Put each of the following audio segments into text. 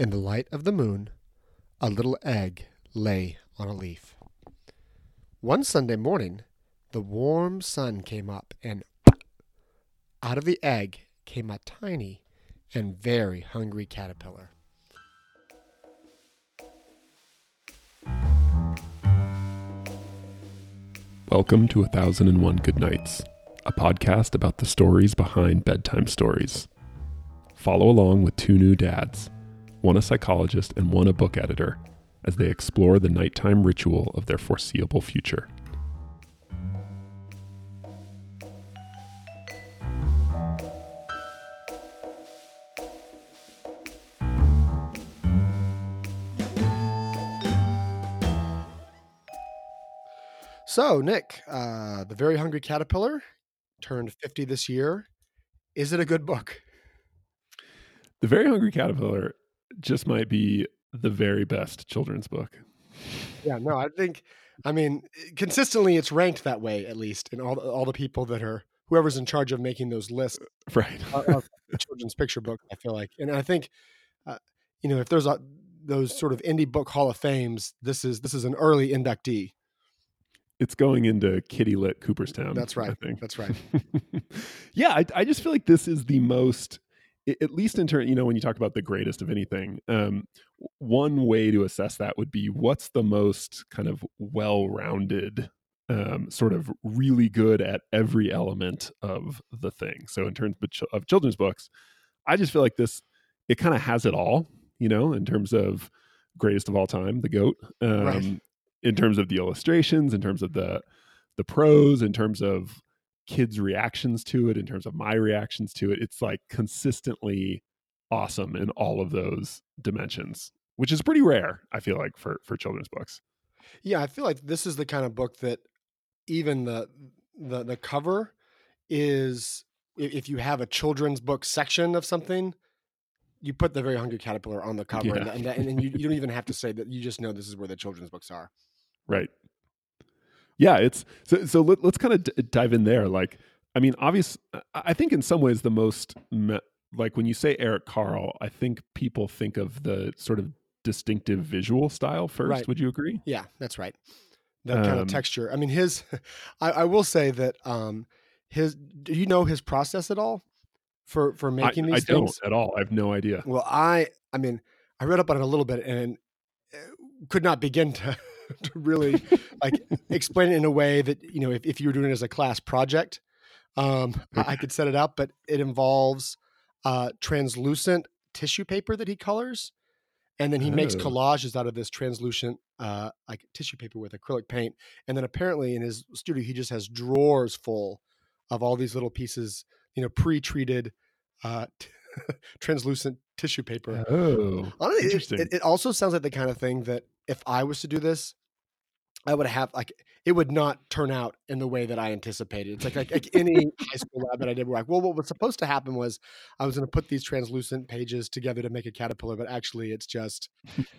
In the light of the moon, a little egg lay on a leaf. One Sunday morning, the warm sun came up, and out of the egg came a tiny and very hungry caterpillar. Welcome to A Thousand and One Good Nights, a podcast about the stories behind bedtime stories. Follow along with two new dads, one a psychologist and one a book editor, as they explore the nighttime ritual of their foreseeable future. So, Nick, uh, The Very Hungry Caterpillar turned 50 this year. Is it a good book? The Very Hungry Caterpillar just might be the very best children's book. Yeah, no, I think, I mean, consistently it's ranked that way, at least, in all the, all the people that are, whoever's in charge of making those lists Right. of, children's picture book, I feel like. And I think, uh, you know, if there's a, those sort of indie book hall of fames, this is this is an early inductee. It's going into Kiddie Lit Cooperstown. That's right. I think. That's right. yeah, I, I just feel like this is the most, at least in turn, you know, when you talk about the greatest of anything, um, one way to assess that would be what's the most kind of well-rounded, um, sort of really good at every element of the thing. So in terms of, ch- of children's books, I just feel like this, it kind of has it all, you know, in terms of greatest of all time, the goat. Um, Right. in terms of the illustrations, in terms of the the prose, in terms of kids' reactions to it, in terms of my reactions to it. It's like consistently awesome in all of those dimensions, which is pretty rare, I feel like, for for children's books. Yeah, I feel like this is the kind of book that even the the the cover is if you have a children's book section of something, you put the very hungry caterpillar on the cover, and, Yeah. and, that- and you, you don't even have to say that. You just know this is where the children's books are. Right. Yeah, it's so so let, let's kind of d- dive in there like I mean, obvious I- I think in some ways the most me- like when you say Eric Carle, I think people think of the sort of distinctive visual style first. Right. Would you agree? Yeah, that's right. That kind of Um, texture. I mean, his. I, I will say that um, his. Do you know his process at all for for I, making these I don't things? at all. I have no idea. Well, I. I mean, I read up on it a little bit and uh, could not begin to to really like explain it in a way that you know if, if you were doing it as a class project, um, I, I could set it up. But it involves uh, translucent tissue paper that he colors, and then he makes Oh. collages out of this translucent uh, like tissue paper with acrylic paint. And then apparently in his studio he just has drawers full of all these little pieces, you know, pre-treated uh, translucent tissue paper. Oh, Honestly, interesting. it, it also sounds like the kind of thing that if I was to do this, I would have like it would not turn out in the way that I anticipated. It's like like, like any high school lab that I did. Where like, well, what was supposed to happen was I was going to put these translucent pages together to make a caterpillar, but actually it's just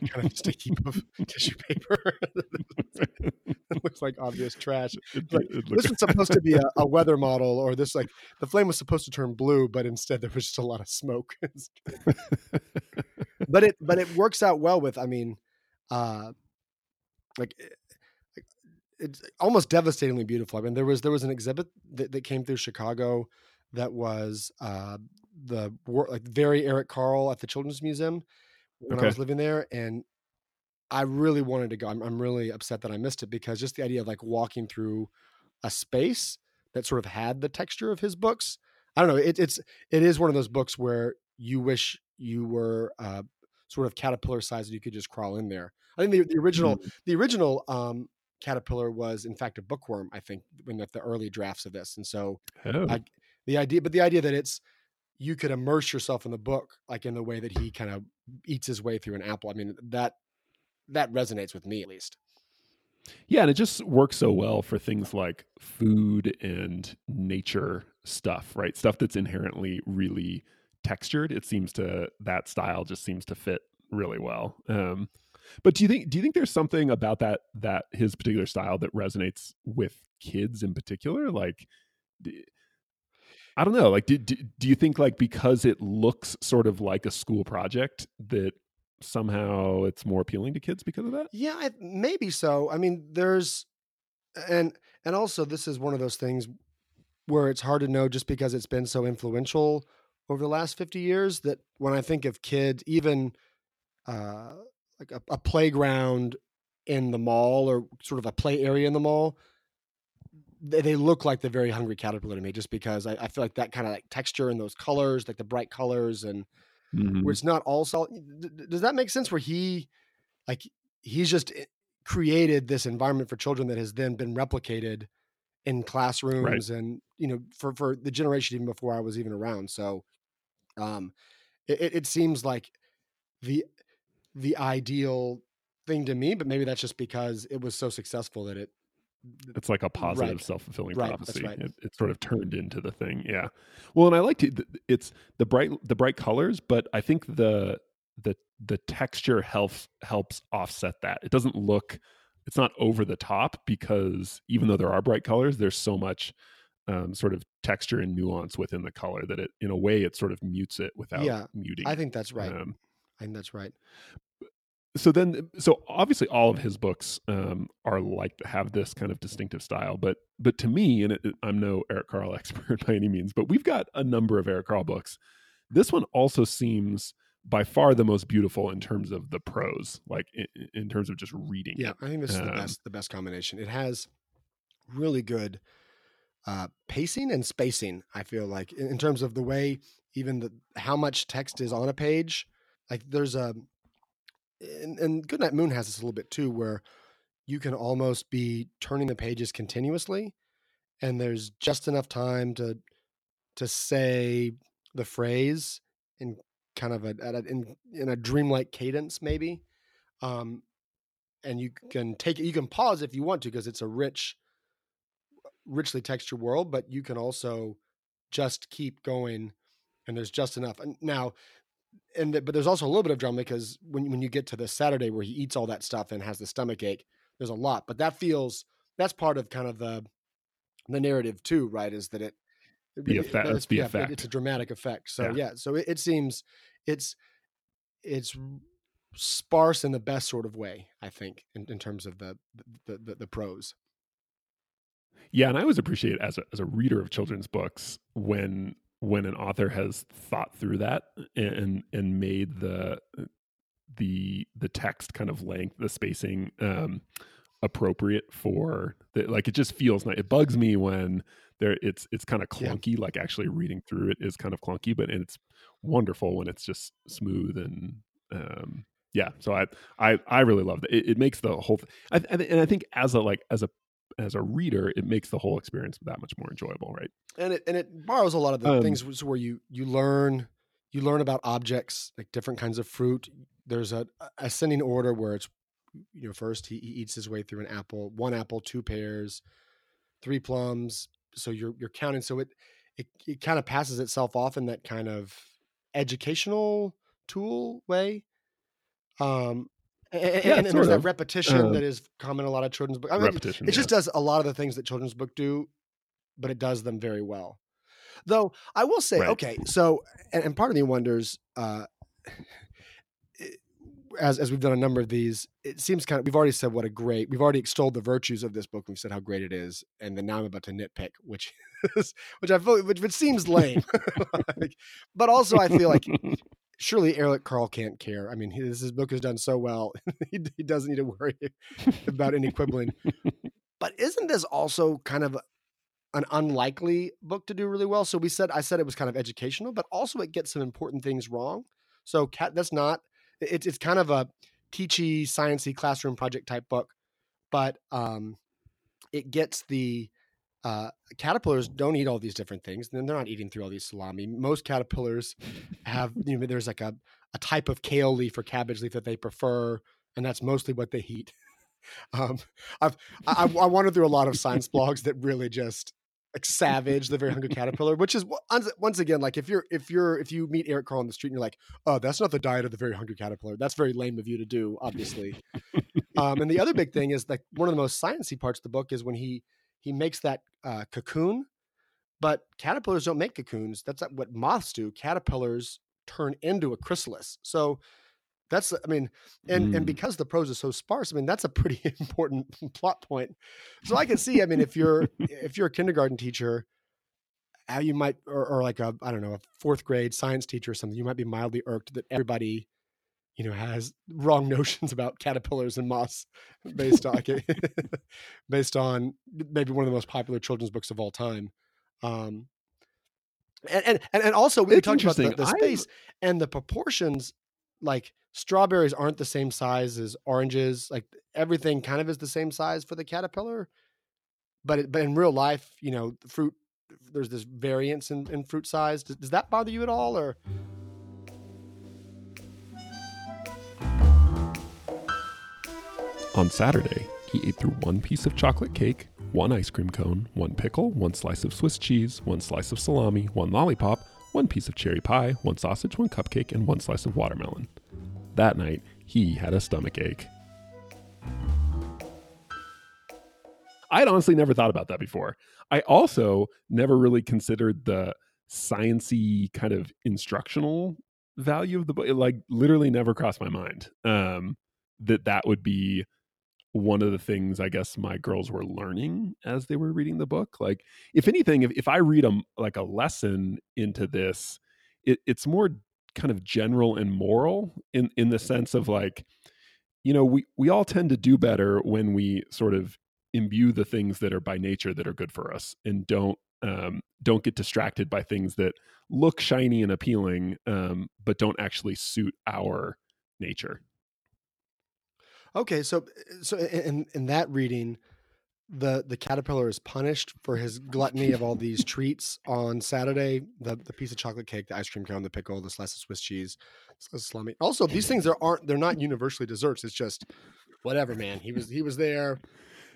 kind of just a heap of tissue paper. it looks like obvious trash. Like, This was supposed to be a, a weather model, or this like the flame was supposed to turn blue, but instead there was just a lot of smoke. but it but it works out well with I mean, uh, like, it's almost devastatingly beautiful. I mean, there was there was an exhibit that, that came through Chicago that was uh, the like very Eric Carle at the Children's Museum when I was living there, and I really wanted to go. I'm, I'm really upset that I missed it because just the idea of like walking through a space that sort of had the texture of his books. I don't know. It, it's it is one of those books where you wish you were uh, sort of caterpillar size and you could just crawl in there. I think the, the original Mm. the original um, caterpillar was in fact a bookworm. I think in the, the early drafts of this, and so oh, I- the idea, but the idea that it's you could immerse yourself in the book like in the way that he kind of eats his way through an apple. I mean that that resonates with me at least. Yeah, and it just works so well for things like food and nature stuff, right? Stuff that's inherently really textured. It seems to that style just seems to fit really well. Um, but do you think do you think there's something about that that his particular style that resonates with kids in particular? Like, I don't know. Like, do, do, do you think like because it looks sort of like a school project that somehow it's more appealing to kids because of that? Yeah, I, maybe so. I mean, there's and and also this is one of those things where it's hard to know just because it's been so influential over the last 50 years that when I think of kids, even uh, like a, a playground in the mall or sort of a play area in the mall, they, they look like the very hungry caterpillar to me just because I, I feel like that kind of like texture and those colors, like the bright colors and Mhm. where it's not all solid. Does that make sense? Where he, like, he's just created this environment for children that has then been replicated in classrooms and you know for for the generation even before I was even around. So, um, it- it seems like the the ideal thing to me, but maybe that's just because it was so successful that it. It's like a positive Right. self fulfilling Right, prophecy. right. It, it sort of turned into the thing. Yeah. Well, and I liked it. It's the bright the bright colors, but I think the the the texture helps helps offset that. It doesn't look. It's not over the top because even though there are bright colors, there's so much um, sort of texture and nuance within the color that it, in a way, it sort of mutes it without Yeah, muting. I think that's right. Um, I think that's right. so then so obviously all of his books um, are like have this kind of distinctive style but but to me and it, i'm no eric carle expert by any means but we've got a number of eric carle books this one also seems by far the most beautiful in terms of the prose like in, in terms of just reading Yeah. I think this is the Um, best the best combination. It has really good uh, pacing and spacing. I feel like in, in terms of the way even the how much text is on a page. Like there's a and, and Goodnight Moon has this a little bit too, where you can almost be turning the pages continuously, and there's just enough time to to say the phrase in kind of a, a in in a dreamlike cadence, maybe. Um, and you can take it you can pause if you want to because it's a rich richly textured world but you can also just keep going and there's just enough and now and but there's also a little bit of drama because when when you get to the saturday where he eats all that stuff and has the stomach ache there's a lot but that feels that's part of kind of the the narrative too right is that it The effect- it's- the yeah, effect. it's a dramatic effect so Yeah. yeah, so it, it seems it's it's sparse in the best sort of way i think in, in terms of the the, the the prose Yeah, and I always appreciate as a as a reader of children's books when when an author has thought through that and and made the the the text kind of length, the spacing um appropriate for the like it just feels nice. It bugs me when there it's it's kind of Yeah. clunky, like actually reading through it is kind of clunky, but it's wonderful when it's just smooth and um yeah so i i i really love it it, it makes the whole th- I, and i think as a like as a as a reader it makes the whole experience that much more enjoyable right? And it and it borrows a lot of the Um, things where you you learn you learn about objects like different kinds of fruit. There's a ascending order where it's you know first he, he eats his way through an apple one apple two pears three plums. So you're you're counting. So it it, it kind of passes itself off in that kind of educational tool way. Um and, and, Yeah, and there's that repetition Um, that is common in a lot of children's books I mean, repetition it just yeah. does a lot of the things that children's book do but it does them very well though i will say Right. okay so and, and part of me wonders uh as as we've done a number of these it seems kind of we've already said what a great we've already extolled the virtues of this book we've said how great it is and then now i'm about to nitpick which is which i feel which, which seems lame Like, but also i feel like surely Eric Carle can't care. I mean, his, his book has done so well, he, he doesn't need to worry about any quibbling. But isn't this also kind of an unlikely book to do really well? So we said I said it was kind of educational, but also it gets some important things wrong. So cat that's not it's it's kind of a teachy, sciencey classroom project type book, but um, it gets the uh, caterpillars don't eat all these different things. Then they're not eating through all these salami. Most caterpillars have you know there's like a, a type of kale leaf or cabbage leaf that they prefer, and that's mostly what they eat. Um, I've I, I wandered through a lot of science blogs that really just like savage the very hungry caterpillar, which is once once again like if you're if you're if you meet Eric Carle on the street and you're like, oh, that's not the diet of the very hungry caterpillar. That's very lame of you to do, obviously. um, and the other big thing is like one of the most sciencey parts of the book is when he he makes that uh, cocoon, but caterpillars don't make cocoons. That's not what moths do. Caterpillars turn into a chrysalis. So That's I mean, and and Mm. because the prose is so sparse, I mean that's a pretty important plot point. So I can see, I mean, if you're if you're a kindergarten teacher, how you might or, or like a I don't know a fourth grade science teacher or something, you might be mildly irked that everybody, you know, has wrong notions about caterpillars and moss based on based on maybe one of the most popular children's books of all time. Um, and and and also we talked about the, the space and the proportions. Like strawberries aren't the same size as oranges. Like everything kind of is the same size for the caterpillar, but it, but in real life, you know, fruit there's this variance in, in fruit size. Does, does that bother you at all, or On Saturday, he ate through one piece of chocolate cake, one ice cream cone, one pickle, one slice of Swiss cheese, one slice of salami, one lollipop, one piece of cherry pie, one sausage, one cupcake, and one slice of watermelon. That night, he had a stomach ache. I had honestly never thought about that before. I also never really considered the sciency kind of instructional value of the book. It like literally never crossed my mind um, that that would be one of the things I guess my girls were learning as they were reading the book. Like, if anything, if, if I read a like a lesson into this, it, it's more kind of general and moral in in the sense of like, you know, we we all tend to do better when we sort of imbue the things that are by nature that are good for us and don't um, don't get distracted by things that look shiny and appealing um, but don't actually suit our nature. Okay? So so in in that reading, the the caterpillar is punished for his gluttony of all these treats on Saturday. The the piece of chocolate cake, the ice cream cone, the pickle, the slice of Swiss cheese, salami. Also, these things are aren't they're not universally desserts. It's just whatever, man. He was he was there.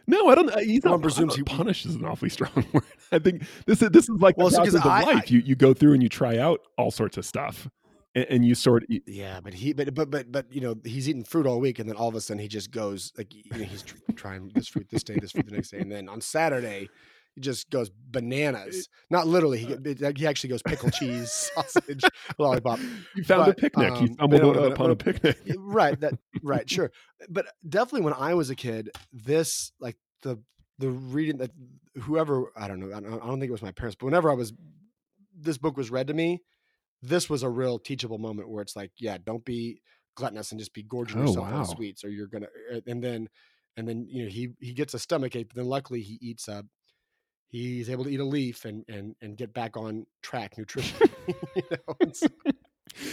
No, I don't. uh, He's One not presumes he- punish is an awfully strong word. I think this is this is like Well, the process of I- I- life. you you go through and you try out all sorts of stuff, and, and you sort. you- Yeah, but he, but but but but you know, he's eating fruit all week, and then all of a sudden he just goes like you know, he's tr- trying this fruit this day, this fruit the next day, and then on Saturday he just goes bananas. Not literally, he he actually goes pickle cheese, sausage, lollipop. You found a But, picnic. you um, stumbled but- but- upon a picnic. Right that right sure but definitely when i was a kid this like the the reading that whoever i don't know I don't, I don't think it was my parents but whenever i was this book was read to me this was a real teachable moment where it's like yeah don't be gluttonous and just be gorging Oh, yourself wow. on sweets or you're gonna and then and then you know he he gets a stomach ache but then luckily he eats a he's able to eat a leaf and and and get back on track nutrition you know? So-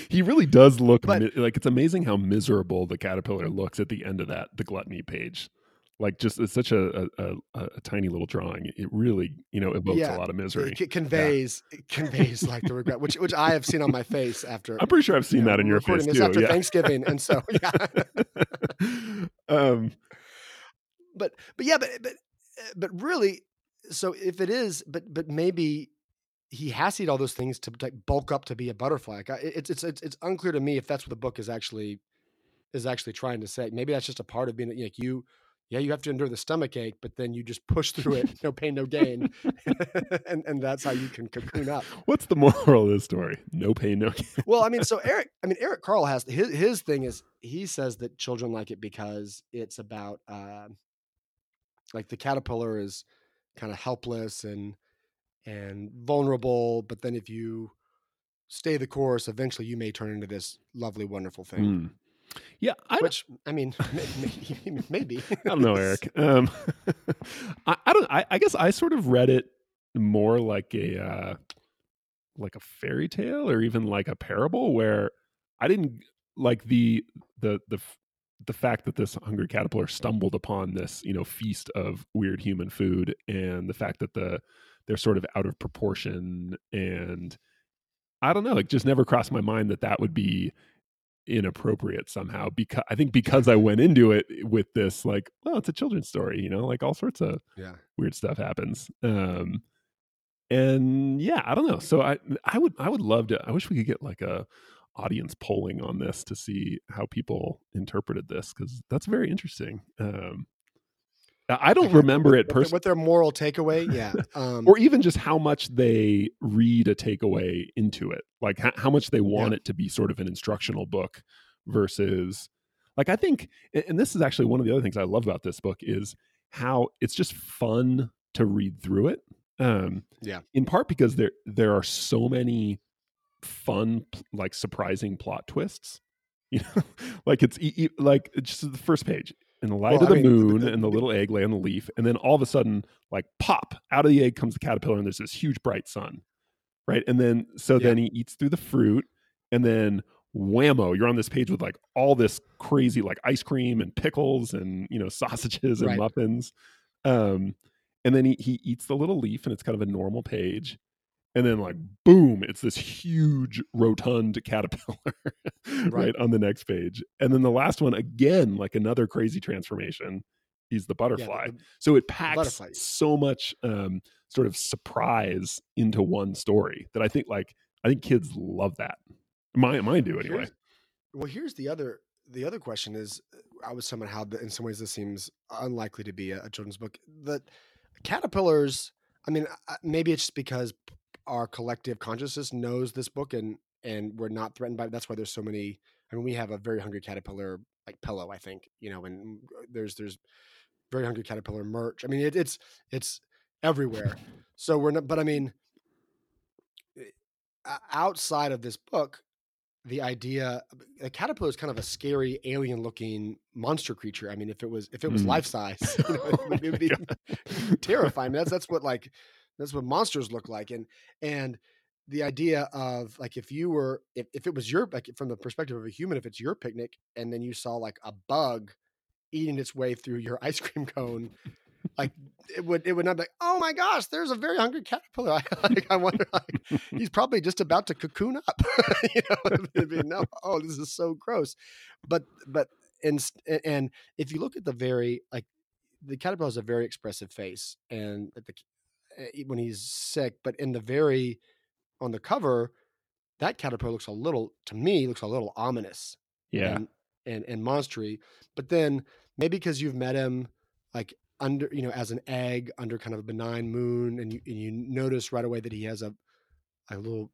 He really does look But- mi- like it's amazing how miserable the caterpillar looks at the end of that the gluttony page. Like just it's such a a, a, a tiny little drawing. It really you know evokes Yeah, a lot of misery. it conveys it conveys like the regret, which which I have seen on my face after. I'm pretty sure I've seen you know, that in your face too. after yeah. Thanksgiving, and so yeah. um, but but yeah, but but uh, but really, so if it is, but but maybe he has to eat all those things to like bulk up to be a butterfly. It's it's it's it's unclear to me if that's what the book is actually is actually trying to say. Maybe that's just a part of being like you. Yeah, you have to endure the stomach ache, but then you just push through it, no pain, no gain, and and that's how you can cocoon up. what's the moral of this story? No pain, no gain. well, I mean, so Eric, I mean, Eric Carle has his his thing is he says that children like it because it's about uh, like the caterpillar is kind of helpless and and vulnerable, but then if you stay the course, eventually you may turn into this lovely, wonderful thing. Mm. Yeah, I Which I mean, may- may- maybe I don't know, Eric. Um, I, I don't. I, I guess I sort of read it more like a uh, like a fairy tale or even like a parable, where I didn't like the the the the fact that this hungry caterpillar stumbled upon this you know feast of weird human food, and the fact that the they're sort of out of proportion, and I don't know. It just never crossed my mind that that would be inappropriate somehow because I think because I went into it with this like, well, it's a children's story, you know, like all sorts of yeah. weird stuff happens. Um and yeah, I don't know. So I I would I would love to I wish we could get like a audience polling on this to see how people interpreted this cuz that's very interesting. Um I don't remember it what personally What their moral takeaway? Yeah. Um, or even just how much they read a takeaway into it like how, how much they want Yeah. it to be sort of an instructional book versus like I think and this is actually one of the other things I love about this book is how it's just fun to read through it. Um Yeah. in part because there there are so many fun like surprising plot twists. You know, like it's e- e- like it's just the first page in the light Well, of the I mean, the- moon the- and the little egg lay on the leaf and then all of a sudden like pop out of the egg comes the caterpillar and there's this huge bright sun right and then so Yeah. then he eats through the fruit and then whammo you're on this page with like all this crazy like ice cream and pickles and you know sausages and Right. muffins um and then he, he eats the little leaf and it's kind of a normal page and then like boom it's this huge rotund caterpillar right. Right. on the next page and then the last one again like another crazy transformation he's the Yeah, butterfly the- the- so it packs so much um sort of surprise into one story that i think like i think kids love that mine mine do anyway Here's- well, here's the other the other question is uh, I was someone how in some ways this seems unlikely to be a, a children's book. The caterpillars. I mean, maybe it's just because our collective consciousness knows this book and and we're not threatened by it. That's why there's so many. I mean, we have a very hungry caterpillar like pillow. I think you know, and there's there's very hungry caterpillar merch. I mean, it, it's it's everywhere. so we're not. But I mean, outside of this book, the idea a caterpillar is kind of a scary alien looking monster creature. I mean, if it was if it was Mm. life size, you know, it would, it would be terrifying. That's that's what like that's what monsters look like. And and the idea of like if you were if, if it was your like from the perspective of a human, if it's your picnic and then you saw like a bug eating its way through your ice cream cone, like it would it would not be like, oh my gosh, there's a very hungry caterpillar. I, like, I wonder like he's probably just about to cocoon up. you know, it'd be, no, oh, this is so gross. But but and and if you look at the very like the caterpillar has a very expressive face, and at the eh, when he's sick, but in the very on the cover, that caterpillar looks a little to me looks a little ominous yeah and and and monstery. But then maybe because you've met him like under you know as an egg under kind of a benign moon, and you and you notice right away that he has a a little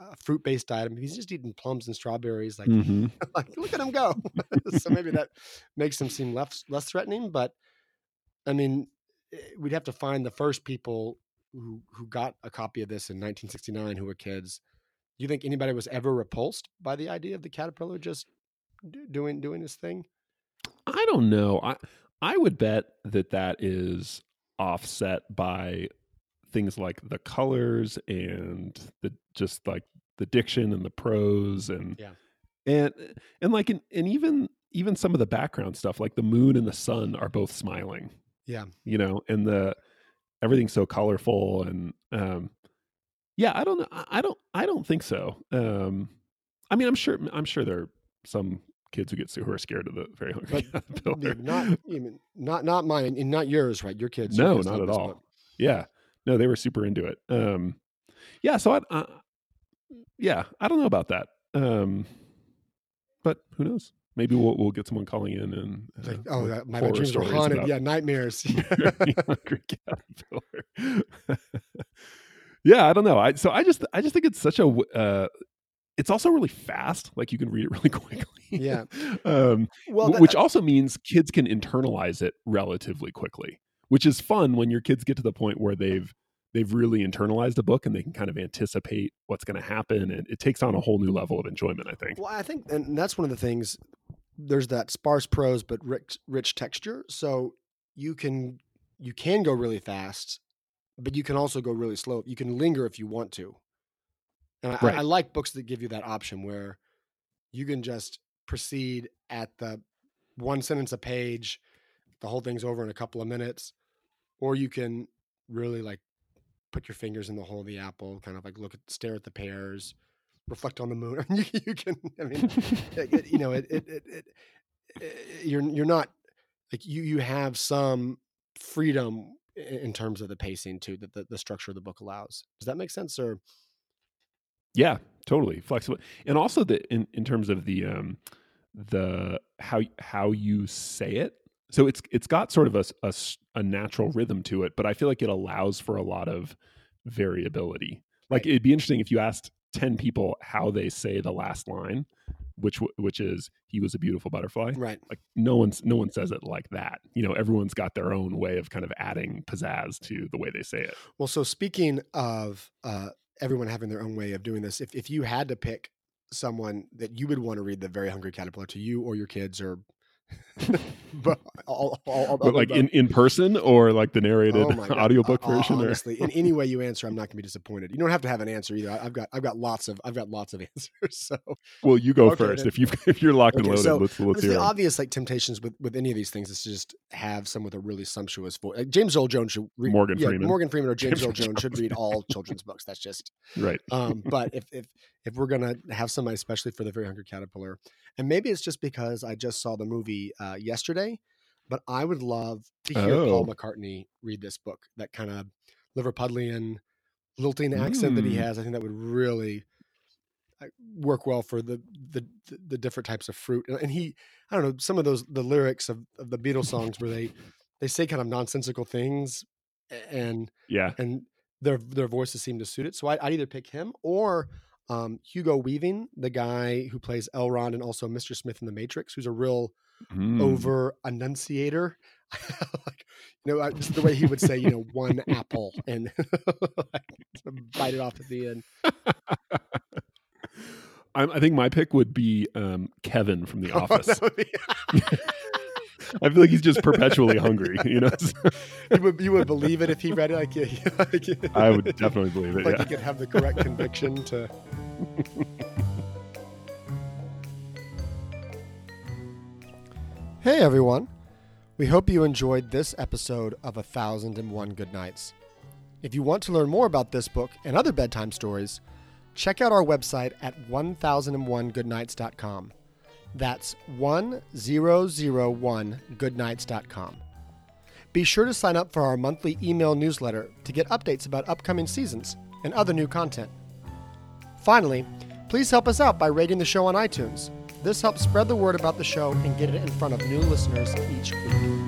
uh, fruit based diet. I mean, he's just eating plums and strawberries. Like, Mhm. like look at him go. so maybe that makes him seem less less threatening. But I mean, eh, we'd have to find the first people who who got a copy of this in 1969 who were kids. Do you think anybody was ever repulsed by the idea of the caterpillar just do- doing doing his thing? I don't know. I I would bet that that is offset by things like the colors and the just like the diction and the prose and Yeah. and and like and, and even even some of the background stuff like the moon and the sun are both smiling Yeah. you know and the everything's so colorful and um yeah i don't know i I don't i don't think so um i mean i'm sure i'm sure there are some kids who get who are scared of the very hungry But caterpillar. Not even not not mine and not yours, right? Your kids. your no kids not at all yeah no they were super into it um yeah so i uh, yeah i don't know about that um but who knows maybe we'll, we'll get someone calling in and It's like, uh, oh, that, my horror dreams are haunted. about Yeah, nightmares. hungry caterpillar. yeah, I don't know. I so I just I just think it's such a uh it's also really fast. Like you can read it really quickly. Yeah. Um well, that- which also means kids can internalize it relatively quickly, which is fun when your kids get to the point where they've they've really internalized a book and they can kind of anticipate what's going to happen and it takes on a whole new level of enjoyment, I think. Well, I think, and that's one of the things. There's that sparse prose but rich, rich texture, so you can you can go really fast, but you can also go really slow. You can linger if you want to. And I, Right. I like books that give you that option where you can just proceed at the one sentence a page, the whole thing's over in a couple of minutes, or you can really like put your fingers in the hole of the apple, kind of like look at stare at the pears, reflect on the moon. you, you can, I mean, it- you know, it, it, it, it, it- you're you're not like you you have some freedom in terms of the pacing too that the, the structure of the book allows. Does that make sense? Or Yeah, totally flexible, and also the in, in terms of the um the how how you say it. So it's it's got sort of a a natural rhythm to it, but I feel like it allows for a lot of variability. Like Right. it'd be interesting if you asked 10 people how they say the last line which which is he was a beautiful butterfly Right. like no one's no one says it like that you know everyone's got their own way of kind of adding pizzazz to the way they say it Well, so speaking of uh, everyone having their own way of doing this, if, if you had to pick someone that you would want to read the Very Hungry Caterpillar to you or your kids or but all, all, all, but like in, in person or like the narrated Oh audiobook version or honestly, in any way you answer, I'm not going to be disappointed. You don't have to have an answer either. I- I've got I've got lots of I've got lots of answers. So well you go Okay, first then. if you if you're locked and Okay, loaded so let's let's hear the 'em. obvious like temptations with with any of these things is to just have some with a really sumptuous voice. Like James Earl Jones should read Morgan yeah, Freeman. Morgan Freeman or James, James Earl Earl Jones should read all children's books. That's just right um, but if if if we're gonna have somebody especially for the very hungry caterpillar and maybe it's just because i just saw the movie uh, yesterday but i would love to hear paul Oh. mccartney read this book that kind of liverpudlian lilting accent that he Mm. has i think that would really uh, work well for the, the the different types of fruit and he i don't know some of those the lyrics of, of the beatles songs where they they say kind of nonsensical things and yeah and their their voices seem to suit it. So I, I'd either pick him or um, Hugo Weaving, the guy who plays Elrond and also Mr. Smith in The Matrix, who's a real Mm. over enunciator. like, you know, uh, just the way he would say, you know, one apple and bite it off at the end. I'm, I think my pick would be um, Kevin from The Oh, Office. be- I feel like he's just perpetually hungry. You know, you would you would believe it if he read it. Like, yeah, like, I would definitely believe it. like yeah. he could have the correct conviction to. hey everyone, we hope you enjoyed this episode of A Thousand and One Good Nights. If you want to learn more about this book and other bedtime stories, check out our website at 1001goodnights.com. That's 1001goodnights.com. Be sure to sign up for our monthly email newsletter to get updates about upcoming seasons and other new content. Finally, please help us out by rating the show on iTunes. This helps spread the word about the show and get it in front of new listeners each week.